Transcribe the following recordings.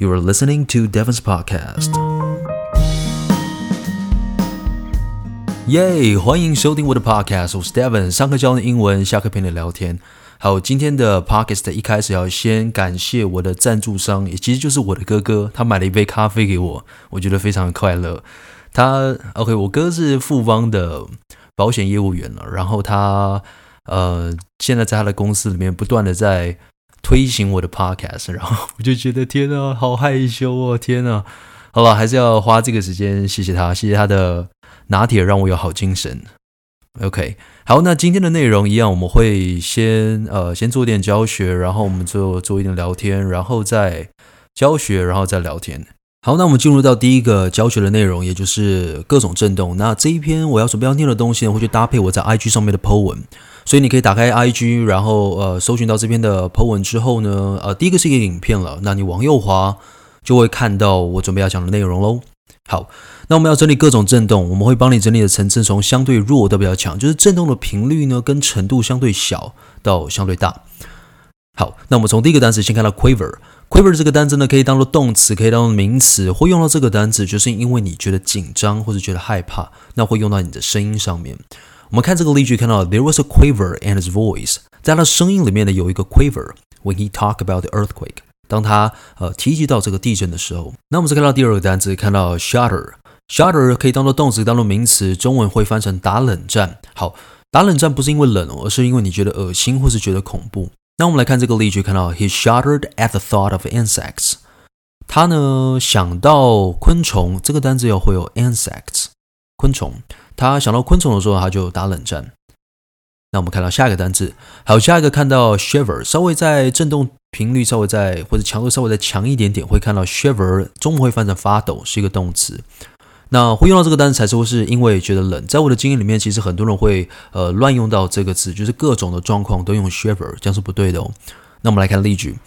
You are listening to Devon's podcast. 耶！Yeah, 欢迎收听我的 podcast，我是 Devon，上课教你英文，下课陪你聊天。好，今天的 podcast 一开始要先感谢我的赞助商，也其实就是我的哥哥，他买了一杯咖啡给我，我觉得非常的快乐。他 OK，我哥是富邦的保险业务员了，然后他呃现在在他的公司里面不断的在。推行我的 podcast，然后 我就觉得天呐，好害羞哦，天呐，好了，还是要花这个时间谢谢他，谢谢他的拿铁让我有好精神。OK，好，那今天的内容一样，我们会先呃先做一点教学，然后我们做做一点聊天，然后再教学，然后再聊天。好，那我们进入到第一个教学的内容，也就是各种震动。那这一篇我要准备要念的东西呢，会去搭配我在 IG 上面的 po 文。所以你可以打开 IG，然后呃搜寻到这篇的 po 文之后呢，呃第一个是一个影片了，那你往右滑就会看到我准备要讲的内容喽。好，那我们要整理各种震动，我们会帮你整理的层次从相对弱到比较强，就是震动的频率呢跟程度相对小到相对大。好，那我们从第一个单词先看到 quiver，quiver 这个单词呢可以当做动词，可以当做名词，会用到这个单词就是因为你觉得紧张或者觉得害怕，那会用到你的声音上面。我们看这个例句，看到 There was a quiver in his voice，在他的声音里面呢有一个 quiver。When he talked about the earthquake，当他呃提及到这个地震的时候，那我们再看到第二个单词，看到 shudder，shudder 可以当做动词，当做名词，中文会翻成打冷战。好，打冷战不是因为冷，而是因为你觉得恶心或是觉得恐怖。那我们来看这个例句，看到 He shuddered at the thought of insects，他呢想到昆虫，这个单词要会有 insects，昆虫。他想到昆虫的时候，他就打冷战。那我们看到下一个单词，还有下一个看到 shiver，稍微在震动频率稍微在或者强度稍微再强一点点，会看到 shiver，中文会翻成发抖，是一个动词。那会用到这个单词才是会是因为觉得冷。在我的经验里面，其实很多人会呃乱用到这个词，就是各种的状况都用 shiver，这样是不对的哦。那我们来看例句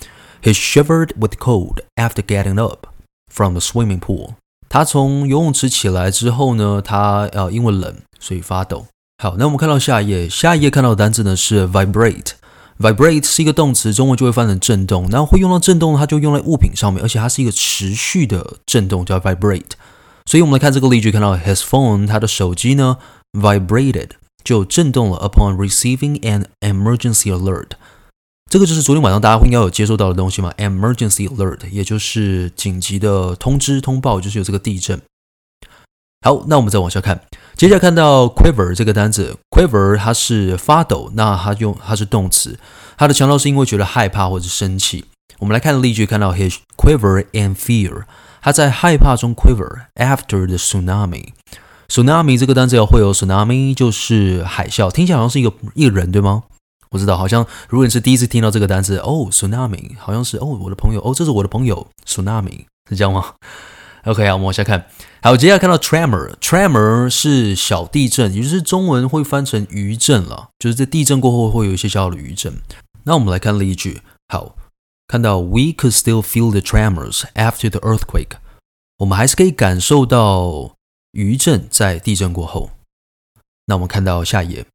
：He shivered with cold after getting up from the swimming pool. 他从游泳池起来之后呢，他呃因为冷所以发抖。好，那我们看到下一页，下一页看到的单词呢是 vibrate。vibrate 是一个动词，中文就会翻成震动。那会用到震动，它就用在物品上面，而且它是一个持续的震动，叫 vibrate。所以我们来看这个例句，看到 his phone，他的手机呢 vibrated 就震动了，upon receiving an emergency alert。这个就是昨天晚上大家应该有接收到的东西嘛？Emergency alert，也就是紧急的通知通报，就是有这个地震。好，那我们再往下看，接下来看到 quiver 这个单词，quiver 它是发抖，那它用它是动词，它的强调是因为觉得害怕或者生气。我们来看例句，看到 he quiver in fear，他在害怕中 quiver after the tsunami。tsunami 这个单词要会有 tsunami，就是海啸，听起来好像是一个一个人，对吗？不知道，好像如果你是第一次听到这个单词，哦，tsunami，好像是哦，我的朋友，哦，这是我的朋友，tsunami 是这样吗？OK 啊，我们往下看，好，接下来看到 tremor，tremor 是小地震，也就是中文会翻成余震了，就是在地震过后会有一些小小的余震。那我们来看例句，好，看到 We could still feel the tremors after the earthquake，我们还是可以感受到余震在地震过后。那我们看到下一页。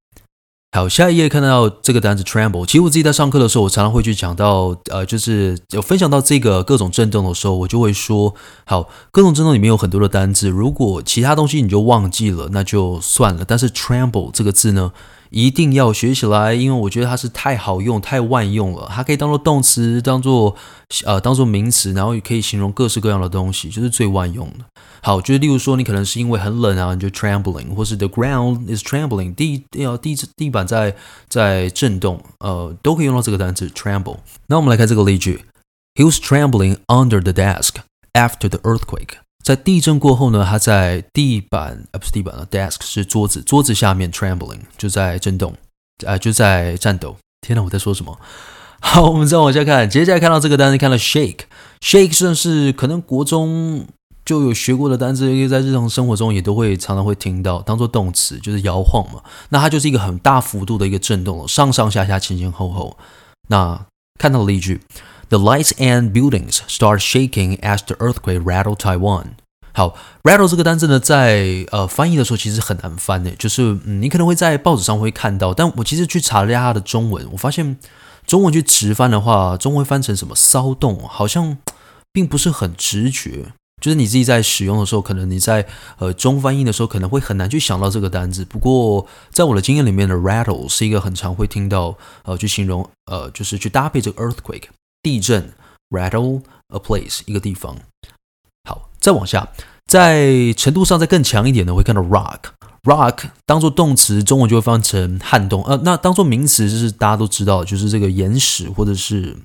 好，下一页看到这个单词 tremble。其实我自己在上课的时候，我常常会去讲到，呃，就是有分享到这个各种震动的时候，我就会说，好，各种震动里面有很多的单字，如果其他东西你就忘记了，那就算了。但是 tremble 这个字呢，一定要学起来，因为我觉得它是太好用、太万用了。它可以当做动词，当做呃，当做名词，然后也可以形容各式各样的东西，就是最万用的。好，就是例如说，你可能是因为很冷啊，你就 trembling，或是 the ground is trembling，地要地地板在在震动，呃，都可以用到这个单词 tremble。那我们来看这个例句：He was trembling under the desk after the earthquake。在地震过后呢，他在地板，呃，不是地板啊，desk 是桌子，桌子下面 trembling 就在震动，啊、就在颤抖。天哪，我在说什么？好，我们再往下看，接下来看到这个单词，看到 shake，shake 算是可能国中就有学过的单词，因为在日常生活中也都会常常会听到，当做动词就是摇晃嘛。那它就是一个很大幅度的一个震动，上上下下、前前后后。那看到了例句。The lights and buildings start shaking as the earthquake rattled Taiwan。好，rattle 这个单词呢，在呃翻译的时候其实很难翻的，就是嗯，你可能会在报纸上会看到，但我其实去查了一下它的中文，我发现中文去直翻的话，中文翻成什么骚动，好像并不是很直觉，就是你自己在使用的时候，可能你在呃中翻译的时候，可能会很难去想到这个单字。不过在我的经验里面的 rattle 是一个很常会听到呃去形容呃就是去搭配这个 earthquake 地震 rattle a place 一个地方。好，再往下，在程度上再更强一点的，会看到 rock rock 当做动词，中文就会翻成撼动。呃，那当做名词就是大家都知道，就是这个岩石或者是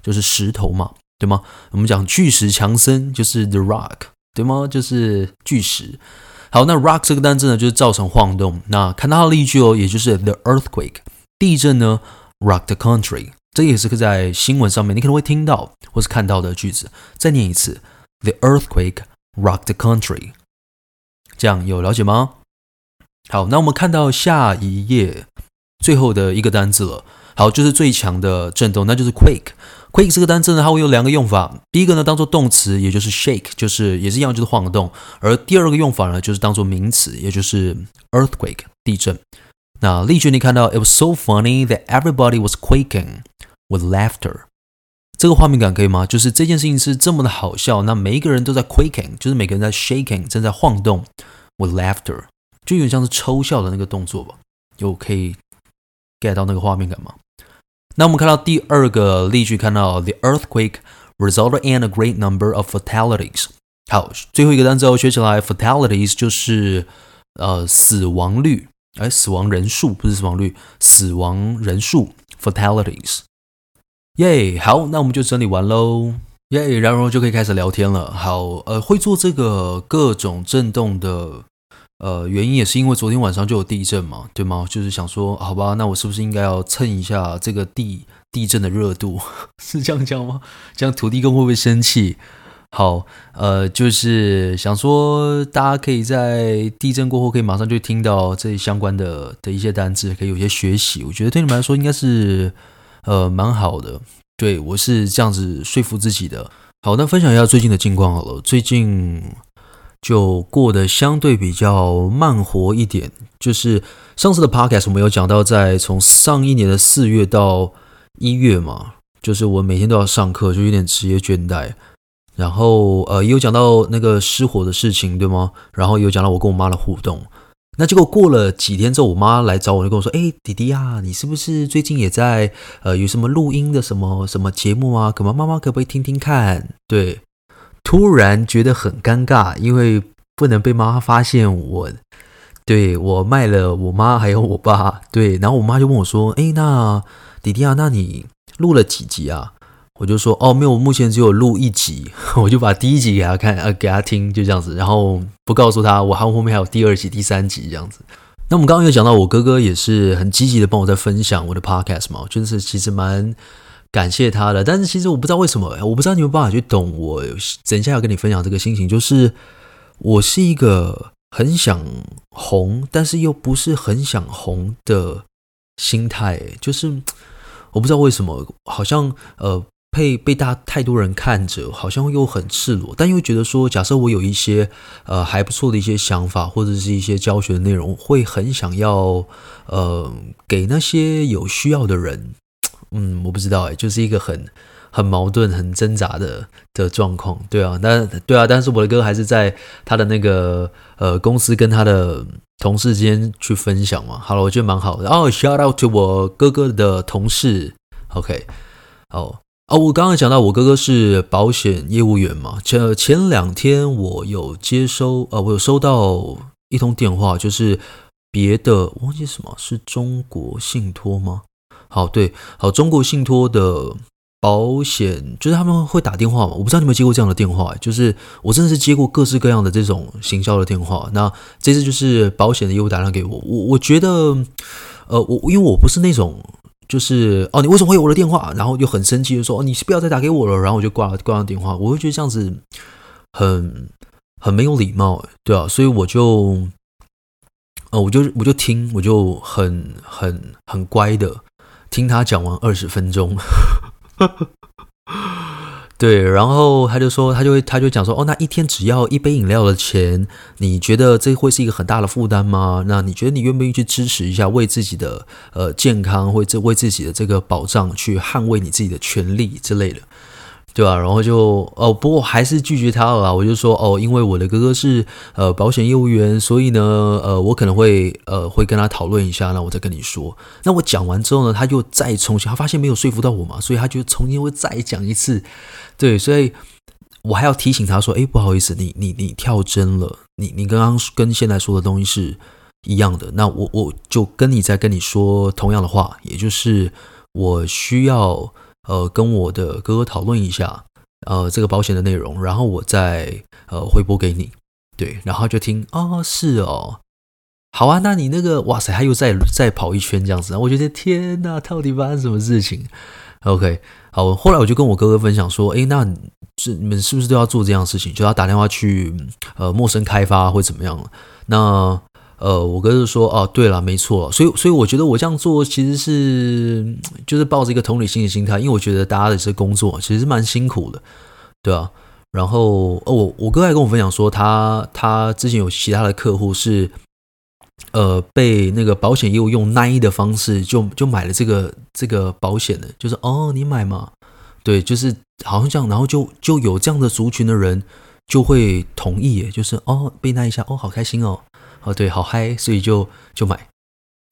就是石头嘛。对吗？我们讲巨石强森就是 the rock，对吗？就是巨石。好，那 rock 这个单词呢，就是造成晃动。那看到的例句哦，也就是 the earthquake，地震呢，rock the country，这也是个在新闻上面你可能会听到或是看到的句子。再念一次，the earthquake rocked the country，这样有了解吗？好，那我们看到下一页最后的一个单字了。好，就是最强的震动，那就是 quake。quake 这个单词呢，它会有两个用法。第一个呢，当做动词，也就是 shake，就是也是一样，就是晃动。而第二个用法呢，就是当做名词，也就是 earthquake，地震。那例句你看到，It was so funny that everybody was quaking with laughter。这个画面感可以吗？就是这件事情是这么的好笑，那每一个人都在 quaking，就是每个人在 shaking，正在晃动 with laughter，就有点像是抽笑的那个动作吧？就可以 get 到那个画面感吗？那我们看到第二个例句，看到 the earthquake resulted in a great number of fatalities。好，最后一个单词要学起来，fatalities 就是呃死亡率，哎，死亡人数不是死亡率，死亡人数 fatalities。耶，好，那我们就整理完喽。耶，然后就可以开始聊天了。好，呃，会做这个各种震动的。呃，原因也是因为昨天晚上就有地震嘛，对吗？就是想说，好吧，那我是不是应该要蹭一下这个地地震的热度？是这样讲吗？这样土地公会不会生气？好，呃，就是想说，大家可以在地震过后可以马上就听到这相关的的一些单词，可以有些学习。我觉得对你们来说应该是呃蛮好的。对，我是这样子说服自己的。好，那分享一下最近的近况好了。最近。就过得相对比较慢活一点，就是上次的 podcast 我们有讲到，在从上一年的四月到一月嘛，就是我每天都要上课，就有点职业倦怠。然后呃，也有讲到那个失火的事情，对吗？然后也有讲到我跟我妈的互动。那结果过了几天之后，我妈来找我，就跟我说：“哎，弟弟啊，你是不是最近也在呃有什么录音的什么什么节目啊？可妈妈妈可不可以听听看？”对。突然觉得很尴尬，因为不能被妈妈发现我，对，我卖了我妈还有我爸，对，然后我妈就问我说：“诶，那弟弟啊，那你录了几集啊？”我就说：“哦，没有，我目前只有录一集。”我就把第一集给他看，呃，给他听，就这样子，然后不告诉他，我还后面还有第二集、第三集这样子。那我们刚刚有讲到，我哥哥也是很积极的帮我在分享我的 podcast 嘛，就是其实蛮。感谢他的，但是其实我不知道为什么，我不知道你有没有办法去懂我。等一下要跟你分享这个心情，就是我是一个很想红，但是又不是很想红的心态。就是我不知道为什么，好像呃被被大太多人看着，好像又很赤裸，但又觉得说，假设我有一些呃还不错的一些想法，或者是一些教学的内容，会很想要呃给那些有需要的人。嗯，我不知道哎，就是一个很很矛盾、很挣扎的的状况，对啊，但对啊，但是我的哥还是在他的那个呃公司跟他的同事之间去分享嘛。好了，我觉得蛮好的。然后、oh, shout out to 我哥哥的同事，OK，哦好哦，我刚刚讲到我哥哥是保险业务员嘛，前前两天我有接收呃，我有收到一通电话，就是别的忘记什么，是中国信托吗？好，对，好，中国信托的保险就是他们会打电话嘛，我不知道你们接过这样的电话，就是我真的是接过各式各样的这种行销的电话。那这次就是保险的业务打电话给我，我我觉得，呃，我因为我不是那种就是哦，你为什么会有我的电话？然后就很生气的说哦，你不要再打给我了，然后我就挂了挂上电话。我会觉得这样子很很没有礼貌，对啊，所以我就，呃，我就我就听，我就很很很乖的。听他讲完二十分钟，对，然后他就说，他就会，他就讲说，哦，那一天只要一杯饮料的钱，你觉得这会是一个很大的负担吗？那你觉得你愿不愿意去支持一下，为自己的呃健康或者为自己的这个保障去捍卫你自己的权利之类的？对吧、啊？然后就哦，不过还是拒绝他了啦。我就说哦，因为我的哥哥是呃保险业务员，所以呢，呃，我可能会呃会跟他讨论一下，那我再跟你说。那我讲完之后呢，他就再重新，他发现没有说服到我嘛，所以他就重新会再讲一次。对，所以我还要提醒他说，哎，不好意思，你你你跳针了，你你刚刚跟现在说的东西是一样的。那我我就跟你再跟你说同样的话，也就是我需要。呃，跟我的哥哥讨论一下，呃，这个保险的内容，然后我再呃回拨给你，对，然后就听，哦，是哦，好啊，那你那个，哇塞，他又再再跑一圈这样子，我觉得天哪，到底发生什么事情？OK，好，后来我就跟我哥哥分享说，诶，那是你们是不是都要做这样的事情，就要打电话去呃陌生开发或怎么样？那。呃，我哥就说，哦，对了，没错，所以，所以我觉得我这样做其实是就是抱着一个同理心的心态，因为我觉得大家的这工作其实蛮辛苦的，对啊。然后，哦，我我哥还跟我分享说，他他之前有其他的客户是，呃，被那个保险业务用奈的方式就就买了这个这个保险的，就是哦，你买嘛，对，就是好像这样，然后就就有这样的族群的人就会同意，就是哦，被奈一下，哦，好开心哦。哦，对，好嗨，所以就就买，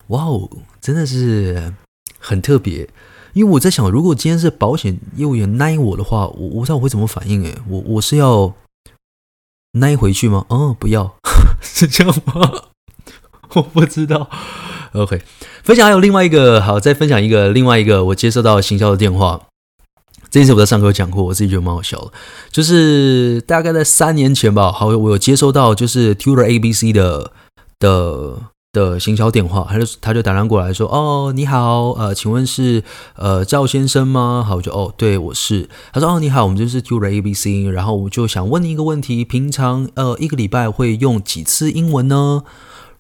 哇哦，真的是很特别。因为我在想，如果今天是保险业务员奈我的话，我我不知道我会怎么反应诶，我我是要奈回去吗？哦，不要，是这样吗？我不知道。OK，分享还有另外一个，好，再分享一个另外一个我接收到行销的电话。这件事我在上课有讲过，我自己觉得蛮好笑的，就是大概在三年前吧，好，我有接收到就是 Tutor ABC 的。的的行销电话，他就他就打电过来说：“哦，你好，呃，请问是呃赵先生吗？”好，我就哦，对，我是。他说：“哦，你好，我们就是 QABC，然后我就想问你一个问题，平常呃一个礼拜会用几次英文呢？”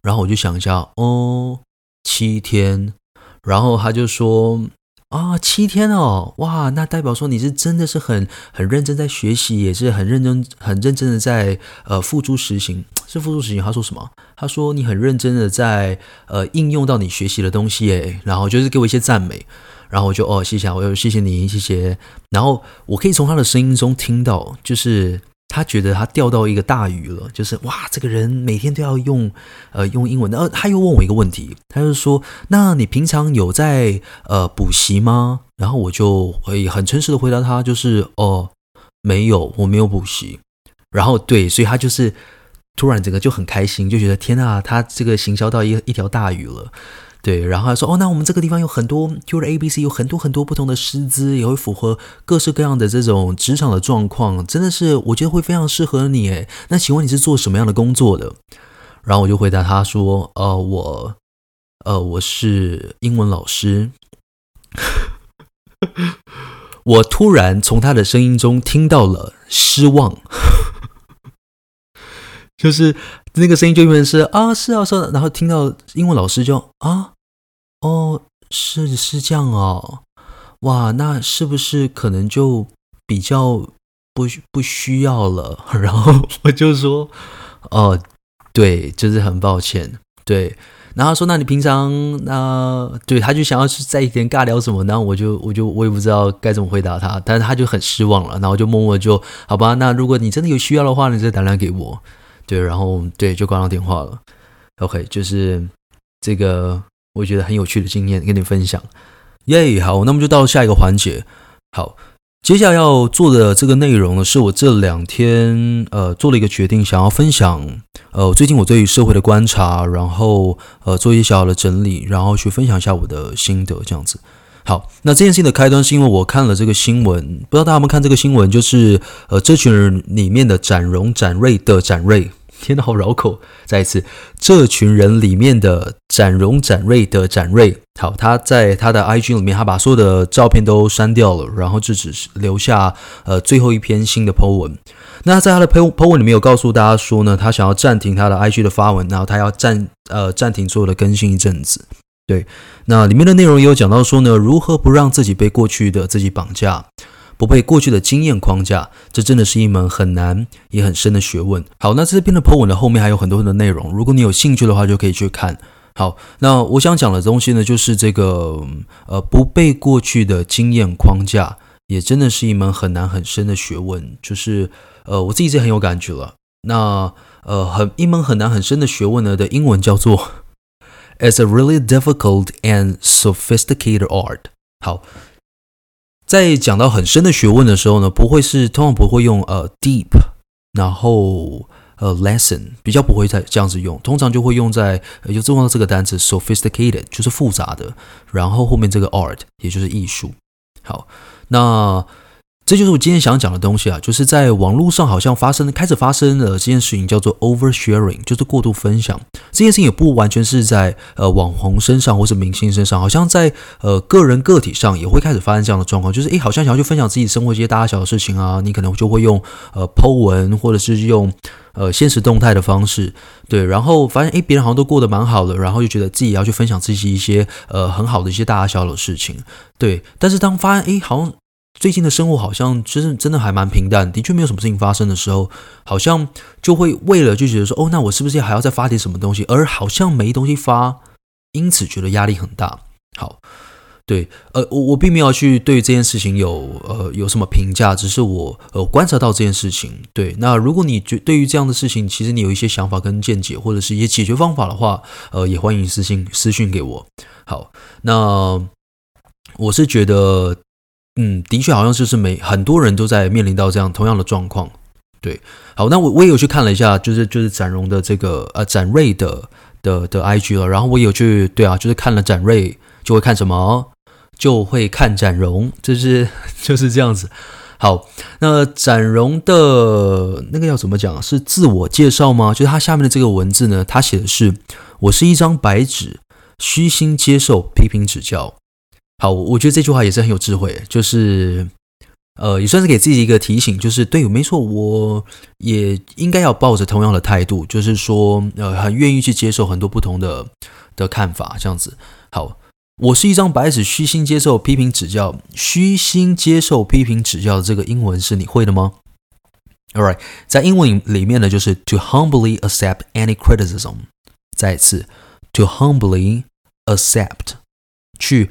然后我就想一下，哦，七天。然后他就说。啊、七天哦，哇，那代表说你是真的是很很认真在学习，也是很认真很认真的在呃付诸实行，是付诸实行。他说什么？他说你很认真的在呃应用到你学习的东西，诶，然后就是给我一些赞美，然后我就哦谢谢，我又谢谢你，谢谢。然后我可以从他的声音中听到，就是。他觉得他钓到一个大鱼了，就是哇，这个人每天都要用呃用英文。然后他又问我一个问题，他就说：“那你平常有在呃补习吗？”然后我就会很诚实的回答他，就是：“哦，没有，我没有补习。”然后对，所以他就是突然整个就很开心，就觉得天啊，他这个行销到一一条大鱼了。对，然后他说：“哦，那我们这个地方有很多就是 ABC 有很多很多不同的师资，也会符合各式各样的这种职场的状况，真的是我觉得会非常适合你。诶，那请问你是做什么样的工作的？”然后我就回答他说：“呃，我，呃，我是英文老师。”我突然从他的声音中听到了失望，就是那个声音就变成是啊，是啊，是啊，然后听到英文老师就啊。哦，是是这样哦，哇，那是不是可能就比较不不需要了？然后我就说，哦，对，就是很抱歉，对。然后说，那你平常那、对，他就想要再一点尬聊什么？然后我就我就我也不知道该怎么回答他，但是他就很失望了。然后就默默就好吧，那如果你真的有需要的话，你再打电话给我。对，然后对，就挂上电话了。OK，就是这个。我觉得很有趣的经验跟你分享，耶、好，那么就到下一个环节。好，接下来要做的这个内容呢，是我这两天呃做了一个决定，想要分享呃最近我对于社会的观察，然后呃做一些小小的整理，然后去分享一下我的心得，这样子。好，那这件事情的开端是因为我看了这个新闻，不知道大家有没有看这个新闻，就是呃这群人里面的展荣、展瑞的展瑞。天呐，好绕口！再一次，这群人里面的展荣、展瑞的展瑞，好，他在他的 IG 里面，他把所有的照片都删掉了，然后就只是留下呃最后一篇新的 po 文。那在他的 po po 文里面有告诉大家说呢，他想要暂停他的 IG 的发文，然后他要暂呃暂停所有的更新一阵子。对，那里面的内容也有讲到说呢，如何不让自己被过去的自己绑架。不被过去的经验框架，这真的是一门很难也很深的学问。好，那这篇的 po 文的后面还有很多的内容，如果你有兴趣的话，就可以去看。好，那我想讲的东西呢，就是这个呃，不被过去的经验框架也真的是一门很难很深的学问。就是呃，我自己是很有感觉了。那呃，很一门很难很深的学问呢的英文叫做 "It's a really difficult and sophisticated art"。好，在讲到很深的学问的时候呢，不会是通常不会用呃 deep，然后。呃、lesson 比较不会再这样子用，通常就会用在有重要这个单词 sophisticated 就是复杂的，然后后面这个 art 也就是艺术。好，那这就是我今天想讲的东西啊，就是在网络上好像发生开始发生的这件事情叫做 oversharing，就是过度分享。这件事情也不完全是在呃网红身上或是明星身上，好像在呃个人个体上也会开始发生这样的状况，就是诶，好像想要去分享自己生活一些大小小的事情啊，你可能就会用呃 po 文或者是用。呃，现实动态的方式，对，然后发现诶，别人好像都过得蛮好的，然后就觉得自己要去分享自己一些呃很好的一些大大小小的事情，对。但是当发现诶，好像最近的生活好像其实真的还蛮平淡，的确没有什么事情发生的时候，好像就会为了就觉得说，哦，那我是不是还要再发点什么东西？而好像没东西发，因此觉得压力很大。好。对，呃，我我并没有去对这件事情有呃有什么评价，只是我呃观察到这件事情。对，那如果你觉对于这样的事情，其实你有一些想法跟见解，或者是一些解决方法的话，呃，也欢迎私信私讯给我。好，那我是觉得，嗯，的确好像就是每很多人都在面临到这样同样的状况。对，好，那我我也有去看了一下，就是就是展荣的这个呃展瑞的的的 IG 了，然后我有去对啊，就是看了展瑞就会看什么。就会看展荣，就是 就是这样子。好，那展荣的那个要怎么讲？是自我介绍吗？就是他下面的这个文字呢，他写的是：“我是一张白纸，虚心接受批评指教。”好，我觉得这句话也是很有智慧，就是呃，也算是给自己一个提醒，就是对，没错，我也应该要抱着同样的态度，就是说，呃，很愿意去接受很多不同的的看法，这样子。好。我是一张白纸，虚心接受批评指教。虚心接受批评指教的这个英文是你会的吗？All right，在英文里面呢，就是 to humbly accept any criticism。再一次，to humbly accept，去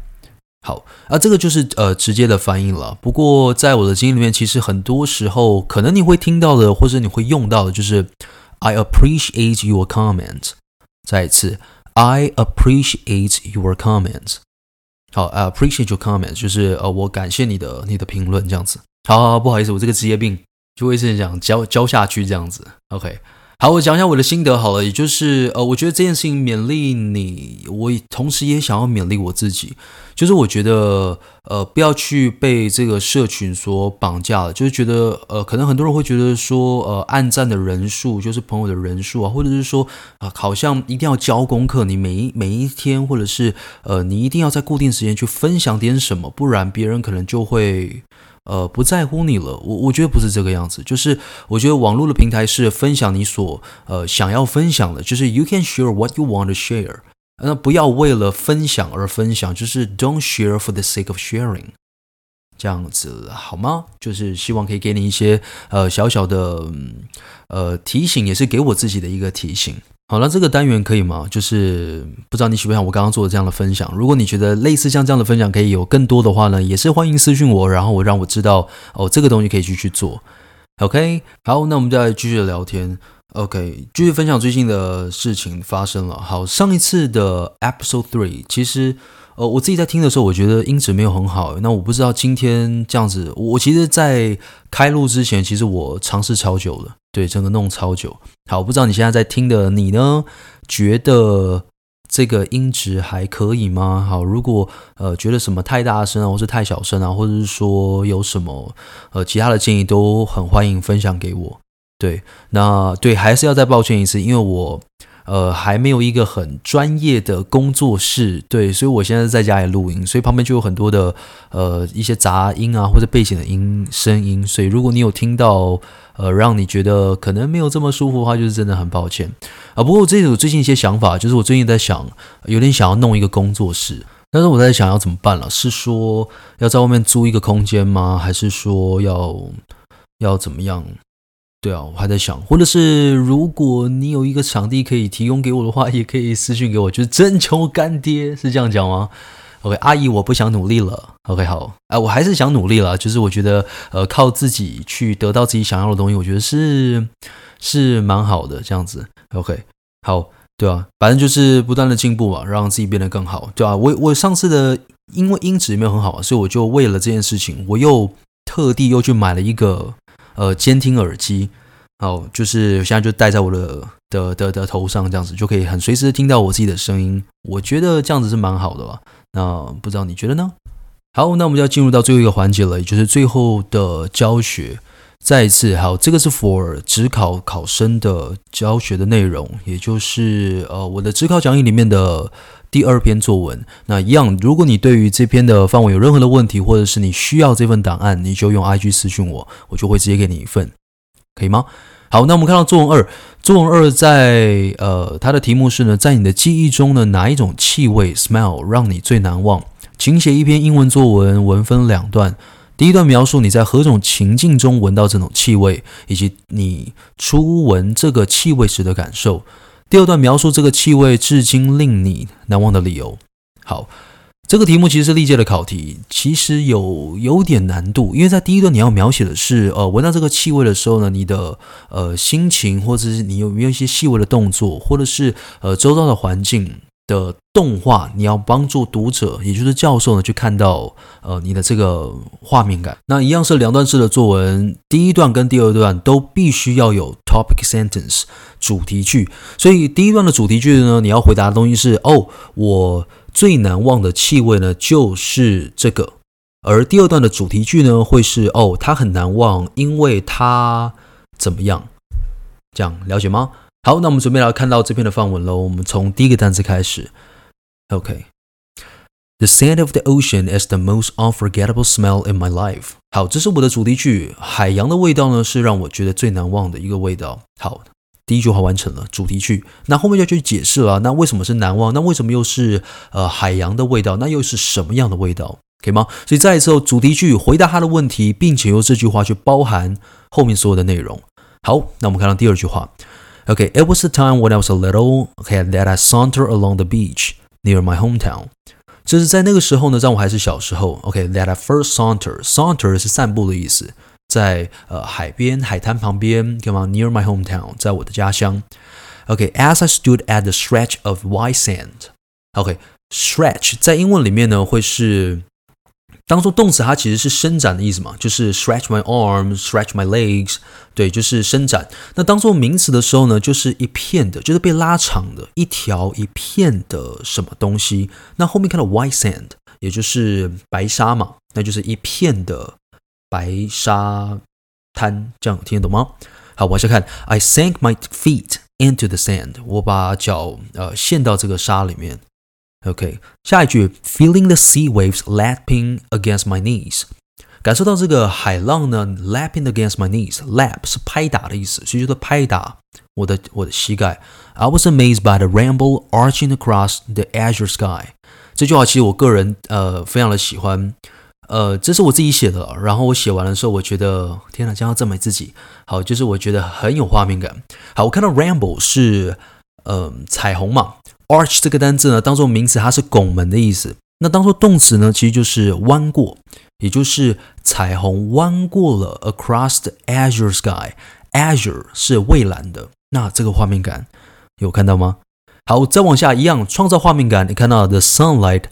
好，啊，这个就是呃直接的翻译了。不过在我的经验里面，其实很多时候可能你会听到的，或者你会用到的，就是 I appreciate your comment。再一次。I appreciate your comments。好，appreciate your comment，就是呃，我感谢你的你的评论这样子。好，好，好，不好意思，我这个职业病就会是讲教教下去这样子。OK。好，我讲一下我的心得好了，也就是呃，我觉得这件事情勉励你，我同时也想要勉励我自己，就是我觉得呃，不要去被这个社群所绑架了，就是觉得呃，可能很多人会觉得说呃，按赞的人数就是朋友的人数啊，或者是说啊、呃，好像一定要交功课，你每一每一天或者是呃，你一定要在固定时间去分享点什么，不然别人可能就会。呃，不在乎你了，我我觉得不是这个样子，就是我觉得网络的平台是分享你所呃想要分享的，就是 you can share what you want to share，那不要为了分享而分享，就是 don't share for the sake of sharing，这样子好吗？就是希望可以给你一些呃小小的呃提醒，也是给我自己的一个提醒。好了，这个单元可以吗？就是不知道你喜不喜欢我刚刚做的这样的分享。如果你觉得类似像这样的分享可以有更多的话呢，也是欢迎私信我，然后我让我知道哦，这个东西可以继续做。OK，好，那我们再继续聊天。OK，继续分享最近的事情发生了。好，上一次的 Episode Three，其实呃我自己在听的时候，我觉得音质没有很好。那我不知道今天这样子，我其实，在开录之前，其实我尝试超久了。对，整个弄超久。好，不知道你现在在听的你呢，觉得这个音质还可以吗？好，如果呃觉得什么太大声啊，或是太小声啊，或者是说有什么呃其他的建议，都很欢迎分享给我。对，那对，还是要再抱歉一次，因为我呃，还没有一个很专业的工作室，对，所以我现在在家里录音，所以旁边就有很多的呃一些杂音啊，或者背景的音声音，所以如果你有听到呃让你觉得可能没有这么舒服的话，就是真的很抱歉啊。不过这是我最近一些想法，就是我最近在想，有点想要弄一个工作室，但是我在想要怎么办了，是说要在外面租一个空间吗？还是说要要怎么样？对啊，我还在想，或者是如果你有一个场地可以提供给我的话，也可以私信给我，就是征求干爹，是这样讲吗？OK，阿姨，我不想努力了。OK，好，哎，我还是想努力了，就是我觉得，呃，靠自己去得到自己想要的东西，我觉得是是蛮好的，这样子。OK，好，对啊，反正就是不断的进步嘛，让自己变得更好，对啊，我我上次的因为音质也没有很好，所以我就为了这件事情，我又特地又去买了一个。呃，监听耳机，好，就是现在就戴在我的的的的头上，这样子就可以很随时听到我自己的声音。我觉得这样子是蛮好的吧？那不知道你觉得呢？好，那我们就要进入到最后一个环节了，也就是最后的教学。再一次，好，这个是 for 指考考生的教学的内容，也就是呃我的指考讲义里面的。第二篇作文，那一样，如果你对于这篇的范围有任何的问题，或者是你需要这份档案，你就用 IG 私讯我，我就会直接给你一份，可以吗？好，那我们看到作文二，作文二在呃，它的题目是呢，在你的记忆中呢，哪一种气味 smell 让你最难忘？请写一篇英文作文，文分两段，第一段描述你在何种情境中闻到这种气味，以及你初闻这个气味时的感受。第二段描述这个气味至今令你难忘的理由。好，这个题目其实是历届的考题，其实有有点难度，因为在第一段你要描写的是，呃，闻到这个气味的时候呢，你的呃心情，或者是你有没有一些细微的动作，或者是呃周遭的环境。的动画，你要帮助读者，也就是教授呢，去看到呃你的这个画面感。那一样是两段式的作文，第一段跟第二段都必须要有 topic sentence 主题句。所以第一段的主题句呢，你要回答的东西是：哦，我最难忘的气味呢就是这个。而第二段的主题句呢，会是：哦，他很难忘，因为他怎么样？这样了解吗？好，那我们准备来看到这篇的范文喽。我们从第一个单词开始。OK，The scent of the ocean is the most unforgettable smell in my life。好，这是我的主题句。海洋的味道呢，是让我觉得最难忘的一个味道。好，第一句话完成了，主题句。那后面要去解释了。那为什么是难忘？那为什么又是呃海洋的味道？那又是什么样的味道？可以吗？所以再一次，主题句回答他的问题，并且用这句话去包含后面所有的内容。好，那我们看到第二句话。Okay, it was the time when I was a little, okay, that I saunter along the beach near my hometown. 就是在那个时候呢，在我还是小时候，okay, that I first saunter. Saunter 是散步的意思，在呃海边、海滩旁边，干嘛？Near my hometown，在我的家乡。Okay, as I stood at the stretch of white sand. Okay, stretch 在英文里面呢会是。 当做动词，它其实是伸展的意思嘛，就是 stretch my arms, stretch my legs，对，就是伸展。那当做名词的时候呢，就是一片的，就是被拉长的一条一片的什么东西。那后面看到 white sand，也就是白沙嘛，那就是一片的白沙滩，这样听得懂吗？好，往下看，I sank my feet into the sand，我把脚呃陷到这个沙里面。OK，下一句，Feeling the sea waves lapping against my knees，感受到这个海浪呢，lapping against my knees，lap 是拍打的意思，所以就是拍打我的我的膝盖。I was amazed by the rainbow arching across the azure sky。这句话其实我个人呃非常的喜欢，呃，这是我自己写的，然后我写完的时候，我觉得天哪，这样赞美自己，好，就是我觉得很有画面感。好，我看到 rainbow 是呃彩虹嘛。Arch 这个单字呢，当做名词，它是拱门的意思。那当做动词呢，其实就是弯过，也就是彩虹弯过了 across the azure sky。Azure 是蔚蓝的，那这个画面感有看到吗？好，再往下一样，创造画面感。你看到 the sunlight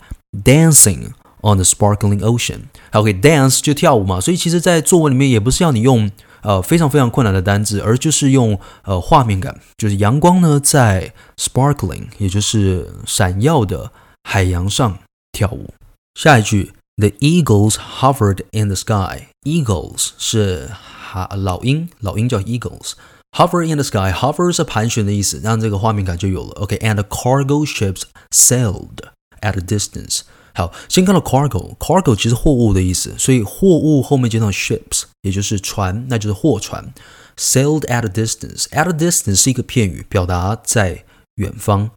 dancing on the sparkling ocean。OK，dance 就跳舞嘛，所以其实，在作文里面也不是要你用。呃，非常非常困难的单字，而就是用呃画面感，就是阳光呢在 sparkling，也就是闪耀的海洋上跳舞。下一句，The eagles hovered in the sky。Eagles 是哈老鹰，老鹰叫 eagles，Hover in the sky, hover 是盘旋的意思，让这个画面感就有了。OK，and、cargo ships sailed at a distance。好，先看到 cargo，cargo 其实货物的意思，所以货物后面接上 ships，也就是船，那就是货船。Sailed at a distance, at a distance 是一个片语，表达在远方。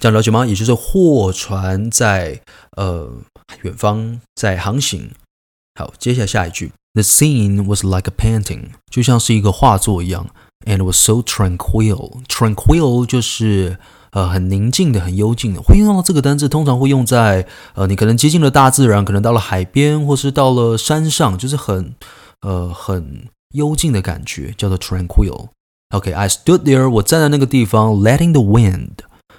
这样了解吗？也就是货船在呃远方在航行。好，接下来下一句，The scene was like a painting，就像是一个画作一样，and was so tranquil。tranquil 就是呃很宁静的、很幽静的。会用到这个单字，通常会用在呃你可能接近了大自然，可能到了海边，或是到了山上，就是很呃很幽静的感觉，叫做 tranquil。OK，I、okay, stood there，我站在那个地方，letting the wind，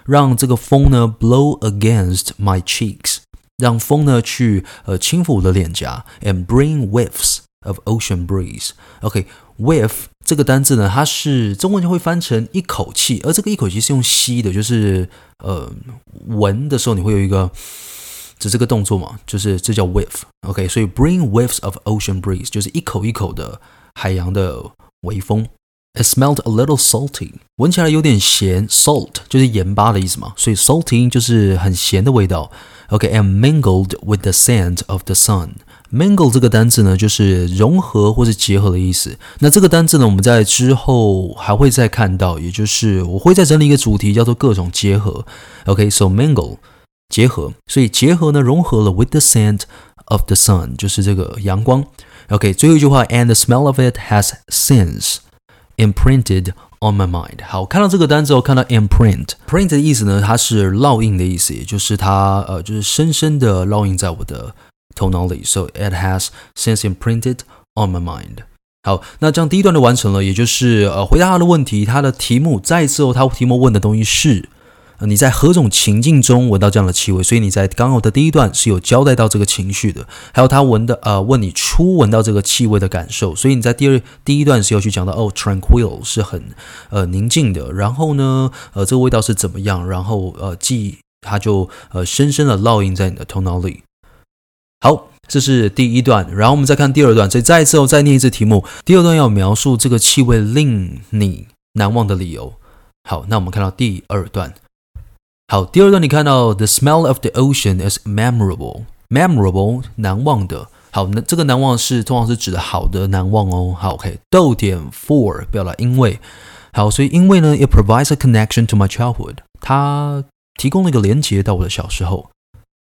让这个风呢 blow against my cheeks。让风呢去呃轻抚我的脸颊，and bring whiffs of ocean breeze。OK，whiff、这个单字呢，它是中文就会翻成一口气，而这个一口气是用吸的，就是呃闻的时候你会有一个这这个动作嘛，就是这叫 whiff。OK，所以 bring whiffs of ocean breeze 就是一口一口的海洋的微风。It smelled a little salty，闻起来有点咸，salt 就是盐巴的意思嘛，所以 salty 就是很咸的味道。OK，and mingled with the scent of the sun。Mingle 这个单字呢，就是融合或是结合的意思。那这个单字呢，我们在之后还会再看到，也就是我会再整理一个主题，叫做各种结合。OK，so mingle 结合，所以结合呢，融合了 with the scent of the sun，就是这个阳光。OK，最后一句话，and the smell of it has since imprinted on my mind。好，看到这个单词我，看到 imprint，print 的意思呢，它是烙印的意思，也就是它呃，就是深深的烙印在我的头脑里。So it has since imprinted on my mind。好，那这样第一段就完成了，也就是呃，回答他的问题，他的题目再次哦，他题目问的东西是呃。你在何种情境中闻到这样的气味？所以你在刚刚的第一段是有交代到这个情绪的，还有他闻的呃，问你初闻到这个气味的感受。所以你在第二第一段是要去讲到哦，tranquil 是很呃宁静的，然后呢呃这个味道是怎么样？然后呃记它就呃深深的烙印在你的头脑里。好，这是第一段，然后我们再看第二段。所以再一次哦，再念一次题目。第二段要描述这个气味令你难忘的理由。好，那我们看到第二段。好，第二段你看到 the smell of the ocean is memorable，memorable 难忘的。好，那这个难忘是通常是指的好的难忘哦。好，OK，逗点 for 表达因为。好，所以因为呢，it provides a connection to my childhood，它提供了一个连接到我的小时候。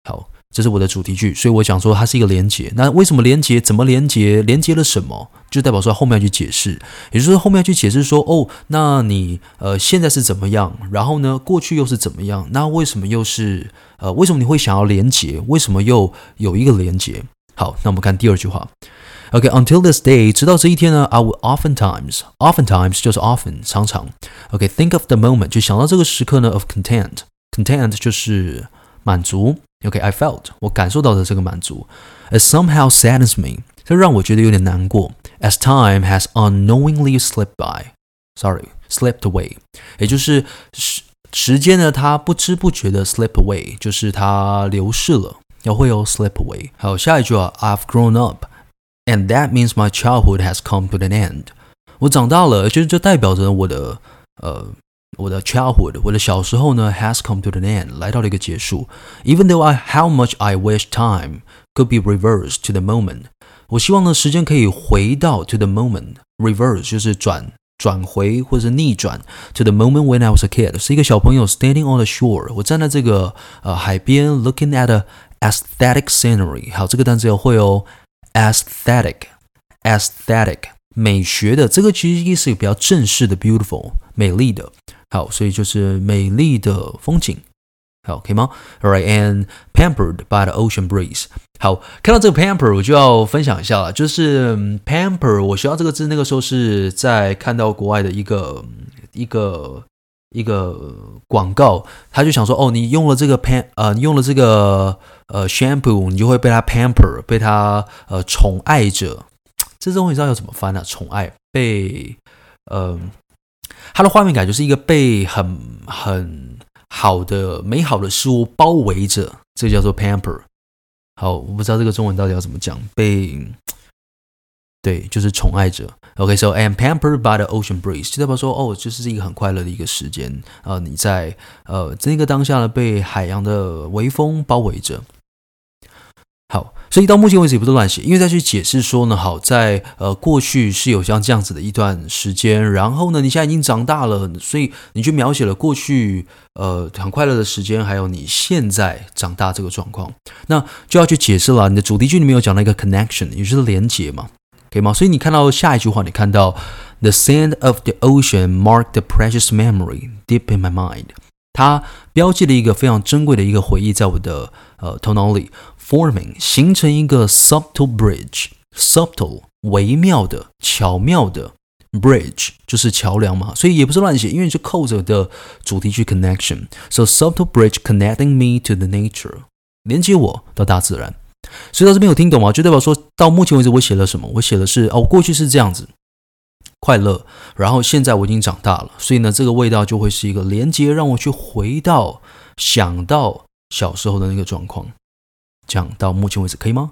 好。这是我的主题句，所以我想说它是一个连接。那为什么连接？怎么连接？连接了什么？就代表说后面要去解释，也就是说后面要去解释说，哦，那你呃现在是怎么样？然后呢，过去又是怎么样？那为什么又是呃为什么你会想要连接？为什么又有一个连接？好，那我们看第二句话。OK，until、this day，直到这一天呢，I would oftentimes，oftentimes 就是 often 常常。OK，think、of the moment，就想到这个时刻呢，of content，content 就是满足。OK，I、okay, felt 我感受到的这个满足，it somehow saddens me，这让我觉得有点难过。As time has unknowingly slipped by，sorry，slipped away，也就是时时间呢，它不知不觉的 slip away，就是它流逝了，要会有 slip away。好，下一句啊，I've grown up，and that means my childhood has come to an end。我长大了，就是这代表着我的呃。 我的 childhood，我的小时候呢，has come to an end，来到了一个结束。Even though I how much I wish time could be reversed to the moment，我希望呢，时间可以回到 to the moment，reverse 就是转转回或者是逆转 to the moment when I was a kid，是一个小朋友 standing on the shore，我站在这个呃海边，looking at a aesthetic scenery。好，这个单词要会哦，aesthetic，aesthetic，美学的，这个其实意思比较正式的，beautiful，美丽的。 好，所以就是美丽的风景，好，可以吗？All right, and pampered by the ocean breeze。好，看到这个 pamper，我就要分享一下了。就是 pamper，我学到这个字，那个时候是在看到国外的一个一个一个广告，他就想说，哦，你用了这个 pam，呃，你用了这个呃 shampoo，你就会被他 pamper，被他呃宠爱着。这种你知道要怎么翻呢、啊？宠爱被呃。它的画面感就是一个被很很好的美好的事物包围着，这叫做 pamper。好，我不知道这个中文到底要怎么讲，被对，就是宠爱着。OK，so、I am pampered by the ocean breeze，就代表说，哦，就是是一个很快乐的一个时间。呃，你在呃这个当下呢，被海洋的微风包围着。好，所以到目前为止也不是乱写，因为再去解释说呢，好在呃过去是有像这样子的一段时间，然后呢，你现在已经长大了，所以你去描写了过去呃很快乐的时间，还有你现在长大这个状况，那就要去解释了。你的主题句里面有讲到一个 connection，也就是连结嘛，可以吗？所以你看到下一句话，你看到 the sand of the ocean marked the precious memory deep in my mind，它标记了一个非常珍贵的一个回忆在我的呃头脑里。Forming 形成一个 subtle bridge，subtle 微妙的、巧妙的 bridge 就是桥梁嘛，所以也不是乱写，因为是扣着的主题句 connection。So subtle bridge connecting me to the nature，连接我到大自然。所以到这边有听懂吗？就代表说到目前为止我写了什么？我写的是哦，过去是这样子快乐，然后现在我已经长大了，所以呢，这个味道就会是一个连接，让我去回到想到小时候的那个状况。讲到目前为止可以吗？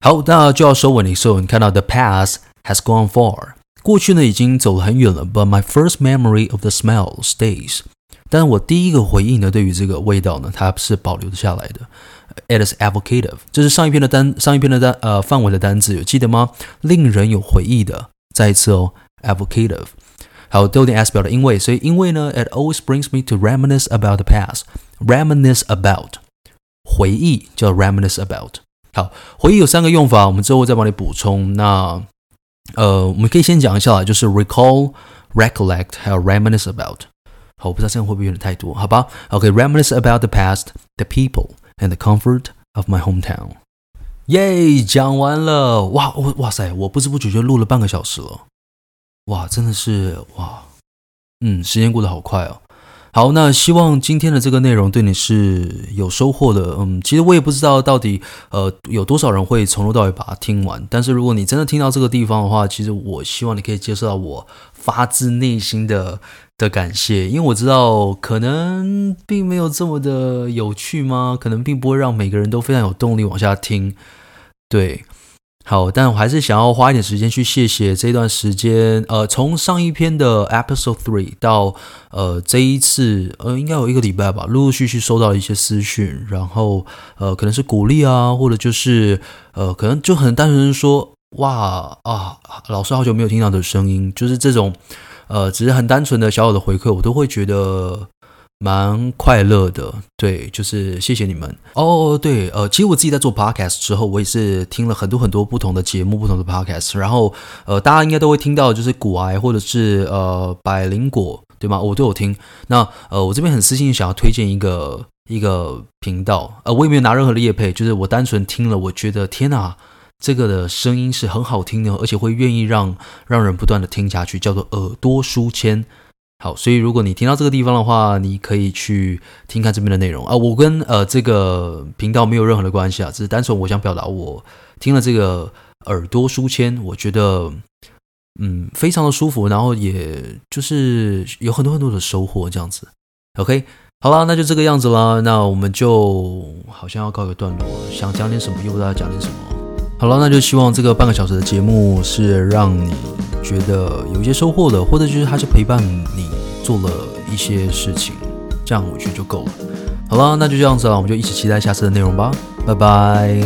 好，那就要收尾的时候，你看到 the past has gone far，过去呢已经走了很远了。But my first memory of the smell stays，但是我第一个回忆呢，对于这个味道呢，它是保留下来的。It is evocative，这是上一篇的单，上一篇的单，呃，范围的单字有记得吗？令人有回忆的，再一次哦，evocative。好，都有点 s 表的因为，所以因为呢，it always brings me to reminisce about the past，reminisce about。回忆叫 reminisce about。好，回忆有三个用法，我们之后再帮你补充。那呃，我们可以先讲一下，就是 recall、recollect，还有 reminisce about。好，我不知道这样会不会有点太多？好吧，OK，reminisce about the past, the people and the comfort of my hometown。耶，讲完了，哇，哇，哇塞，我不知不觉就录了半个小时了，哇，真的是哇，嗯，时间过得好快哦。好，那希望今天的这个内容对你是有收获的。嗯，其实我也不知道到底呃有多少人会从头到尾把它听完。但是如果你真的听到这个地方的话，其实我希望你可以接受到我发自内心的的感谢，因为我知道可能并没有这么的有趣吗？可能并不会让每个人都非常有动力往下听。对。好，但我还是想要花一点时间去谢谢这段时间，呃，从上一篇的 Episode Three 到呃这一次，呃，应该有一个礼拜吧，陆陆续续收到一些私讯，然后呃，可能是鼓励啊，或者就是呃，可能就很单纯说，哇啊，老师好久没有听到的声音，就是这种，呃，只是很单纯的小小的回馈，我都会觉得。蛮快乐的，对，就是谢谢你们哦。对，呃，其实我自己在做 podcast 之后，我也是听了很多很多不同的节目、不同的 podcast，然后呃，大家应该都会听到，就是股癌或者是呃百灵果，对吗？我都有听。那呃，我这边很私心想要推荐一个一个频道，呃，我也没有拿任何的业配，就是我单纯听了，我觉得天哪，这个的声音是很好听的，而且会愿意让让人不断的听下去，叫做耳朵书签。好，所以如果你听到这个地方的话，你可以去听看这边的内容啊。我跟呃这个频道没有任何的关系啊，只是单纯我想表达，我听了这个耳朵书签，我觉得嗯非常的舒服，然后也就是有很多很多的收获这样子。OK，好了，那就这个样子啦。那我们就好像要告一个段落，想讲点什么又不知道讲点什么。好了，那就希望这个半个小时的节目是让你。觉得有一些收获的，或者就是他是陪伴你做了一些事情，这样我觉得就够了。好了，那就这样子了，我们就一起期待下次的内容吧。拜拜。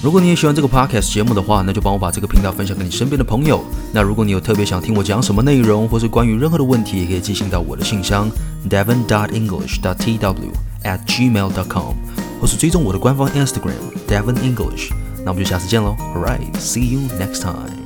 如果你也喜欢这个 podcast 节目的话，那就帮我把这个频道分享给你身边的朋友。那如果你有特别想听我讲什么内容，或是关于任何的问题，也可以寄信到我的信箱 devon dot english dot tw at gmail dot com，或是追踪我的官方 Instagram devon english。那我们就下次见喽。All right，see you next time.